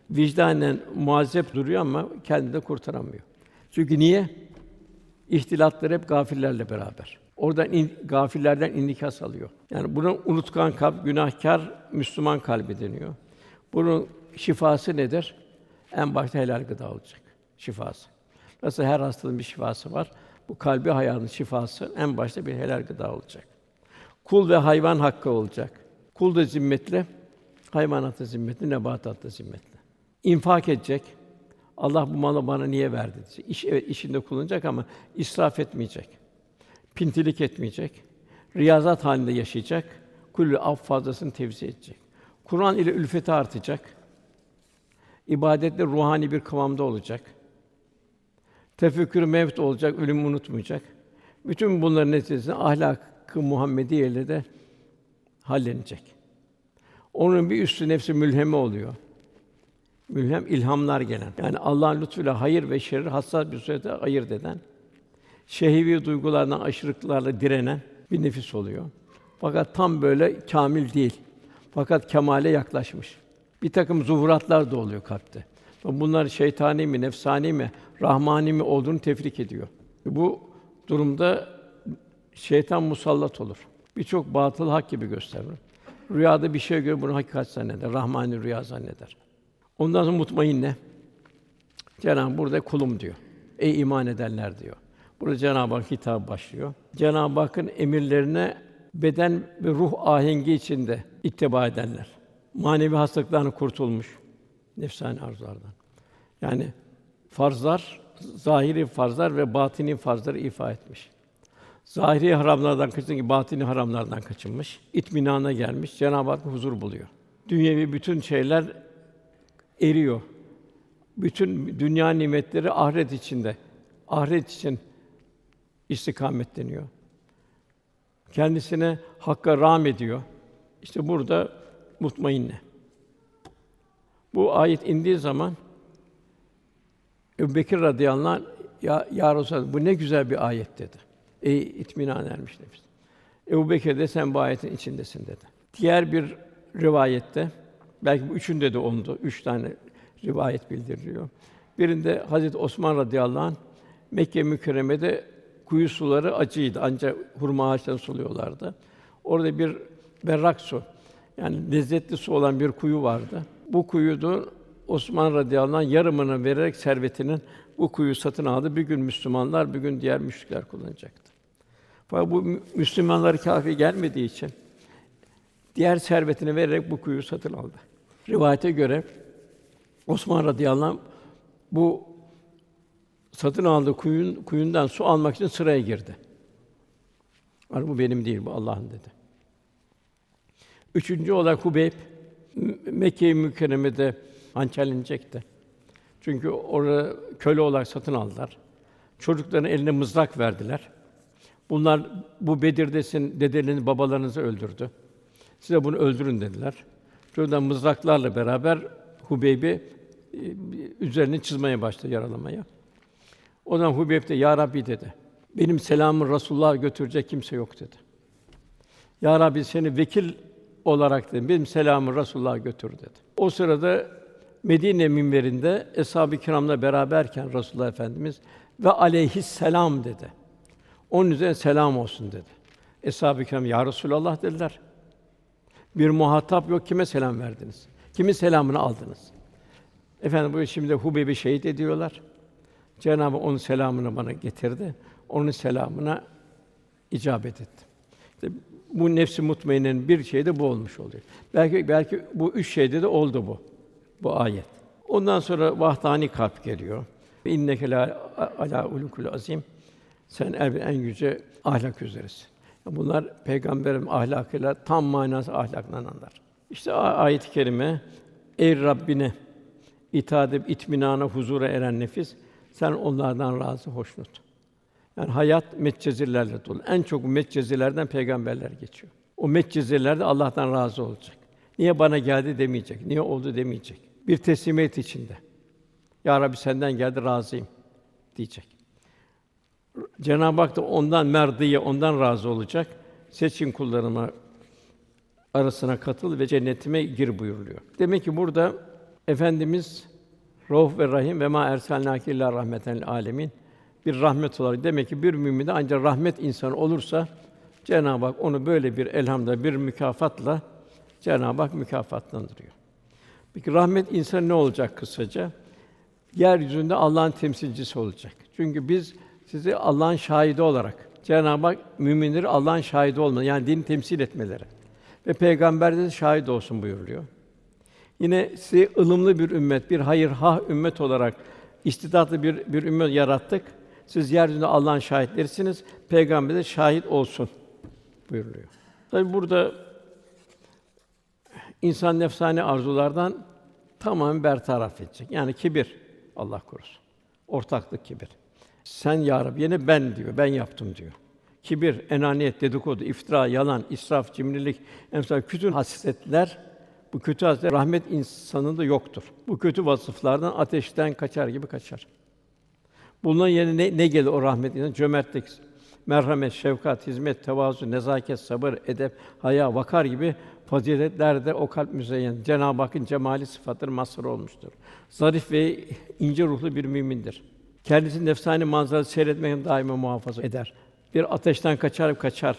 Speaker 1: vicdanen muazzep duruyor ama kendini de kurtaramıyor. Çünkü niye? İhtilatlar hep gafillerle beraber. Oradan in, gafillerden indikas alıyor. Yani buna unutkan kalp, günahkar Müslüman kalbi deniyor. Bunun şifası nedir? En başta helal gıda olacak. Şifası. Nasıl her hastalığın bir şifası var. Bu kalbi hayatın şifası en başta bir helal gıda olacak. Kul ve hayvan hakkı olacak. Kul da zimmetli, hayvanat da zimmetli, nebatat da zimmetli. İnfak edecek. Allah bu malı bana niye verdi diyecek. İş evet işinde kullanacak ama israf etmeyecek. Pintilik etmeyecek. Riyazat halinde yaşayacak. Kulü af fazlasını tevzi edecek. Kur'an ile ülfeti artacak. İbadetle ruhani bir kıvamda olacak. Tefekkür mevt olacak, ölümü unutmayacak. Bütün bunların neticesinde ahlak-ı Muhammediye ile de hallenecek. Onun bir üstü nefsi mülheme oluyor. Mülhem ilhamlar gelen. Yani Allah'ın lütfuyla hayır ve şerri hassas bir surette ayırt eden, şehvi duygulardan aşırılıklarla direnen bir nefis oluyor. Fakat tam böyle kamil değil. Fakat kemale yaklaşmış. Bir takım zuhuratlar da oluyor kalpte. Bunlar şeytani mi, nefsani mi, rahmani mi olduğunu tefrik ediyor. Bu durumda şeytan musallat olur. Birçok batıl hak gibi gösterir. Rüyada bir şey görür, bunu hakikat zanneder. Rahmani rüya zanneder. Ondan sonra mutmainne. Cenab-ı burada kulum diyor. Ey iman edenler diyor. Burada Cenab-ı Hak hitap başlıyor. Cenab-ı Hakk'ın emirlerine beden ve ruh ahengi içinde ittiba edenler. Manevi hastalıklardan kurtulmuş nefsani arzulardan. Yani farzlar, zahiri farzlar ve batini farzları ifa etmiş. Zahiri haramlardan kaçınmış, batini haramlardan kaçınmış. İtminana gelmiş, Cenab-ı Hak huzur buluyor. Dünyevi bütün şeyler eriyor. Bütün dünya nimetleri ahiret içinde. Ahiret için istikametleniyor. Kendisine hakka rağm ediyor. İşte burada mutmainne. Bu ayet indiği zaman Ebu Bekir radıyallahu anh, ya, ya Resulallah, bu ne güzel bir ayet dedi. Ey itminan ermiş nefis. Ebu Bekir de sen bu ayetin içindesin dedi. Diğer bir rivayette, belki bu üçünde de oldu, üç tane rivayet bildiriliyor. Birinde Hazreti Osman radıyallahu anh, Mekke mükerremede kuyu suları acıydı ancak hurma ağaçlarını suluyorlardı. Orada bir berrak su, yani lezzetli su olan bir kuyu vardı. Bu kuyudu Osman radıyallahu anh yarımını vererek servetinin bu kuyu satın aldı. Bir gün Müslümanlar, bir gün diğer müşrikler kullanacaktı. Fakat bu Müslümanlar kafi gelmediği için diğer servetini vererek bu kuyu satın aldı. Rivayete göre Osman radıyallahu anh bu satın aldığı kuyun kuyundan su almak için sıraya girdi. Yani bu benim değil, bu Allah'ın dedi. Üçüncü olarak Hubeyb Mekke-i Mükerreme'de hançerlenecekti. Çünkü orada köle olarak satın aldılar. Çocukların eline mızrak verdiler. Bunlar bu Bedir'desin dedelerini, babalarınızı öldürdü. Size bunu öldürün dediler. Çocuklar mızraklarla beraber Hubeyb'i e, üzerine çizmeye başladı, yaralamaya. O zaman Hubeyb de Ya Rabbi dedi. Benim selamı Resulullah'a götürecek kimse yok dedi. Ya Rabbi seni vekil olarak dedi. Benim selamı Resulullah'a götür dedi. O sırada Medine minberinde eshab-ı kiramla beraberken Resulullah Efendimiz ve aleyhisselam dedi. Onun üzerine selam olsun dedi. Eshab-ı kiram ya Resulallah dediler. Bir muhatap yok kime selam verdiniz? Kimin selamını aldınız? Efendim bu şimdi Hubeyb'i şehit ediyorlar. Cenab-ı onun selamını bana getirdi. Onun selamına icabet ettim. İşte bu nefsi mutmainnenin bir şeyi de bu olmuş oluyor. Belki belki bu üç şeyde de oldu bu bu ayet. Ondan sonra vahdani kalp geliyor. İnneke la ala ulukul azim. Sen en, yüce ahlak üzeresin. Bunlar peygamberin ahlakıyla tam manası ahlaklananlar. İşte ayet-i kerime ey Rabbine itaat edip itminana, huzura eren nefis sen onlardan razı, hoşnut. Yani hayat metcezirlerle dolu. En çok metcezirlerden peygamberler geçiyor. O metcezirlerde Allah'tan razı olacak. Niye bana geldi demeyecek. Niye oldu demeyecek. Bir teslimiyet içinde. Ya Rabbi senden geldi razıyım diyecek. Cenab-ı Hak da ondan merdiye, ondan razı olacak. Seçin kullarıma arasına katıl ve cennetime gir buyuruluyor. Demek ki burada efendimiz Rauf ve Rahim ve ma erselnâke illa rahmeten alemin bir rahmet olarak demek ki bir mümin de ancak rahmet insanı olursa Cenab-ı Hak onu böyle bir elhamda bir mükafatla Cenab-ı Hak mükafatlandırıyor. Peki rahmet insan ne olacak kısaca? Yeryüzünde Allah'ın temsilcisi olacak. Çünkü biz sizi Allah'ın şahidi olarak Cenab-ı Hak müminleri Allah'ın şahidi olmalı yani dini temsil etmeleri ve peygamber de şahit olsun buyuruluyor. Yine sizi ılımlı bir ümmet, bir hayır ha ümmet olarak istidatlı bir bir ümmet yarattık. Siz yeryüzünde Allah'ın şahitlerisiniz. Peygamber de şahit olsun buyuruluyor. Tabi burada insan nefsani arzulardan tamamen bertaraf edecek. Yani kibir Allah korusun. Ortaklık kibir. Sen ya Rabbi yine ben diyor. Ben yaptım diyor. Kibir, enaniyet, dedikodu, iftira, yalan, israf, cimrilik, emsal kötü hasletler bu kötü hasletler rahmet insanında yoktur. Bu kötü vasıflardan ateşten kaçar gibi kaçar. Bunların yerine ne, ne gelir o rahmet insanı? Cömertlik, merhamet, şefkat, hizmet, tevazu, nezaket, sabır, edep, haya, vakar gibi faziletler de o kalp müzeyyen. Cenab-ı Hakk'ın cemali sıfatları mazhar olmuştur. Zarif ve ince ruhlu bir mümindir. Kendisi nefsani manzarası seyretmekten daima muhafaza eder. bir ateşten kaçar kaçar.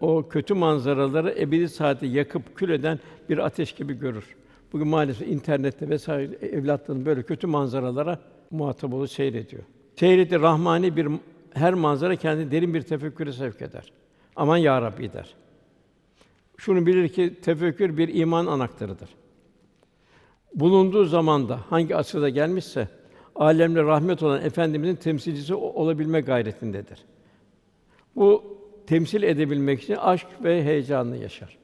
Speaker 1: O kötü manzaraları ebedi saati yakıp kül eden bir ateş gibi görür. Bugün maalesef internette vesaire evlatların böyle kötü manzaralara muhatap olup seyrediyor. Seyreti rahmani bir her manzara kendini derin bir tefekküre sevk eder. Aman ya Rabbi der. Şunu bilir ki tefekkür bir iman anahtarıdır. Bulunduğu zamanda hangi asırda gelmişse alemle rahmet olan efendimizin temsilcisi olabilme gayretindedir. Bu temsil edebilmek için aşk ve heyecanını yaşar.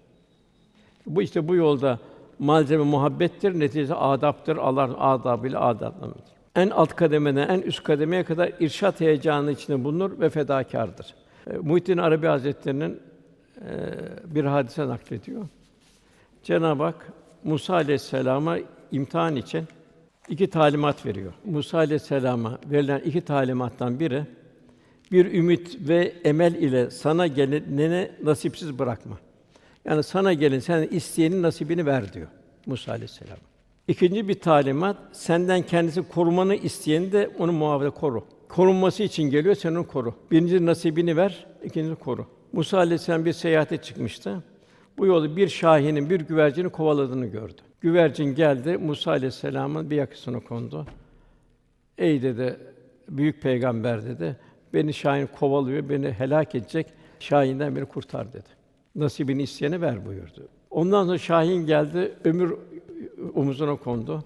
Speaker 1: Bu işte bu yolda malzeme muhabbettir, neticesi adaptır. Allah adabıyla adaplanır. En alt kademeden en üst kademeye kadar irşat heyecanı içinde bulunur ve fedakârdır. E, Muhittin Arabi Hazretleri'nin e, bir hadise naklediyor. Cenab-ı Hak Musa aleyhisselama imtihan için iki talimat veriyor. Musa aleyhisselama verilen iki talimattan biri bir ümit ve emel ile sana gelenine nasipsiz bırakma. Yani sana gelin sen isteyenin nasibini ver diyor Musa aleyhisselam. İkinci bir talimat senden kendisi korumanı isteyeni de onu muhafaza koru. Korunması için geliyor sen onu koru. Birinci nasibini ver, ikinci koru. Musa aleyhisselam bir seyahate çıkmıştı. Bu yolda bir şahinin bir güvercini kovaladığını gördü. Güvercin geldi, Musa aleyhisselamın bir yakasına kondu. Ey dedi, büyük peygamber dedi. Beni Şahin kovalıyor, beni helak edecek. Şahinden beni kurtar dedi. Nasibini isteyene ver buyurdu. Ondan sonra Şahin geldi, ömür omuzuna kondu.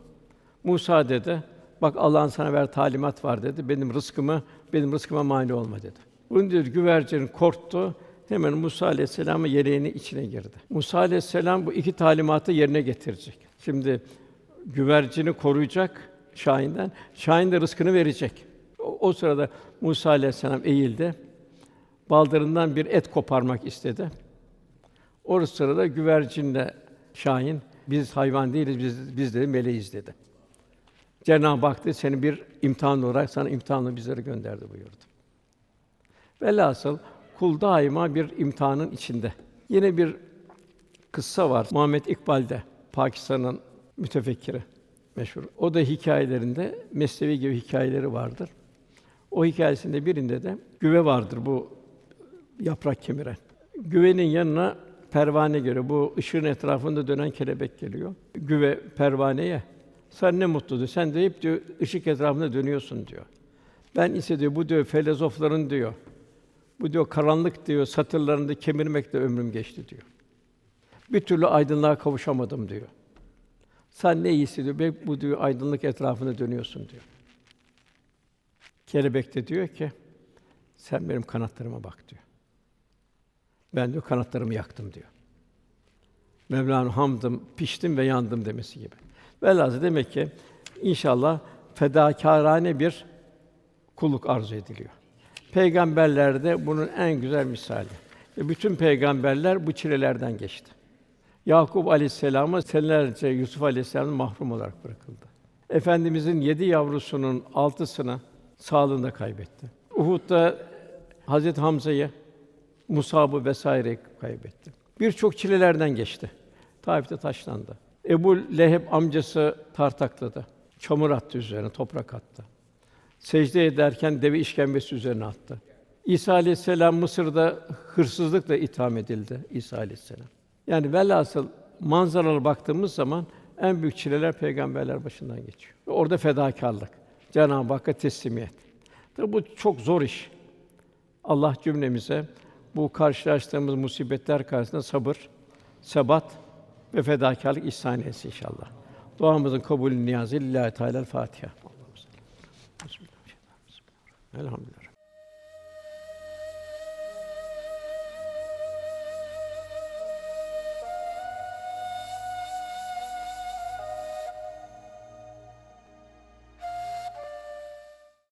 Speaker 1: Musa dedi, bak Allah'ın sana ver talimat var dedi. Benim rızkımı, benim rızkıma mani olma dedi. Bunu diyor güvercin korktu. Hemen Musa aleyhisselam'ın yeleğini içine girdi. Musa aleyhisselam bu iki talimatı yerine getirecek. Şimdi güvercini koruyacak Şahin'den, Şahin de rızkını verecek. O, o sırada Musa aleyhisselam eğildi. Baldırından bir et koparmak istedi. O sırada güvercinle Şahin biz hayvan değiliz, biz biz de meleğiz dedi. Cenab-ı Hak dedi, seni bir imtihan olarak sana imtihanla bizleri gönderdi buyurdu. Velhasıl kul daima bir imtihanın içinde. Yine bir kıssa var. Muhammed İkbal'de Pakistan'ın mütefekkiri meşhur. O da hikayelerinde mesnevi gibi hikayeleri vardır. O hikayesinde birinde de güve vardır bu yaprak kemiren. Güvenin yanına pervane geliyor. Bu ışığın etrafında dönen kelebek geliyor. Güve pervaneye sen ne mutlu. Sen de hep diyor ışık etrafında dönüyorsun diyor. Ben ise diyor bu diyor filozofların diyor. Bu diyor karanlık diyor satırlarında kemirmekle ömrüm geçti diyor. Bir türlü aydınlığa kavuşamadım diyor. Sen ne iyisi diyor. "Ben Bu diyor aydınlık etrafında dönüyorsun diyor. Kelebek de diyor ki sen benim kanatlarıma bak diyor. Ben diyor kanatlarımı yaktım diyor. Mevla'nın hamdım, piştim ve yandım demesi gibi. Velhâsıl demek ki inşallah fedakârane bir kulluk arzu ediliyor. Peygamberlerde bunun en güzel misali. Ve bütün peygamberler bu çilelerden geçti. Yakup Aleyhisselam'a senelerce Yusuf Aleyhisselam mahrum olarak bırakıldı. Efendimizin yedi yavrusunun altısını sağlığında kaybetti. Uhud'da Hazreti Hamza'yı, Musab'ı vesaire kaybetti. Birçok çilelerden geçti. Taif'te taşlandı. Ebu Leheb amcası tartakladı. Çamur attı üzerine, toprak attı. Secde ederken deve işkembesi üzerine attı. İsa aleyhisselam Mısır'da hırsızlıkla itham edildi İsa aleyhisselam. Yani velhasıl manzaralara baktığımız zaman en büyük çileler peygamberler başından geçiyor. Orada fedakarlık, Cenab-ı Hakk'a teslimiyet. Tabi bu çok zor iş. Allah cümlemize bu karşılaştığımız musibetler karşısında sabır, sebat ve fedakarlık ihsan etsin inşallah. Duamızın kabulü niyazı lillahi teala Fatiha. الحمد لله.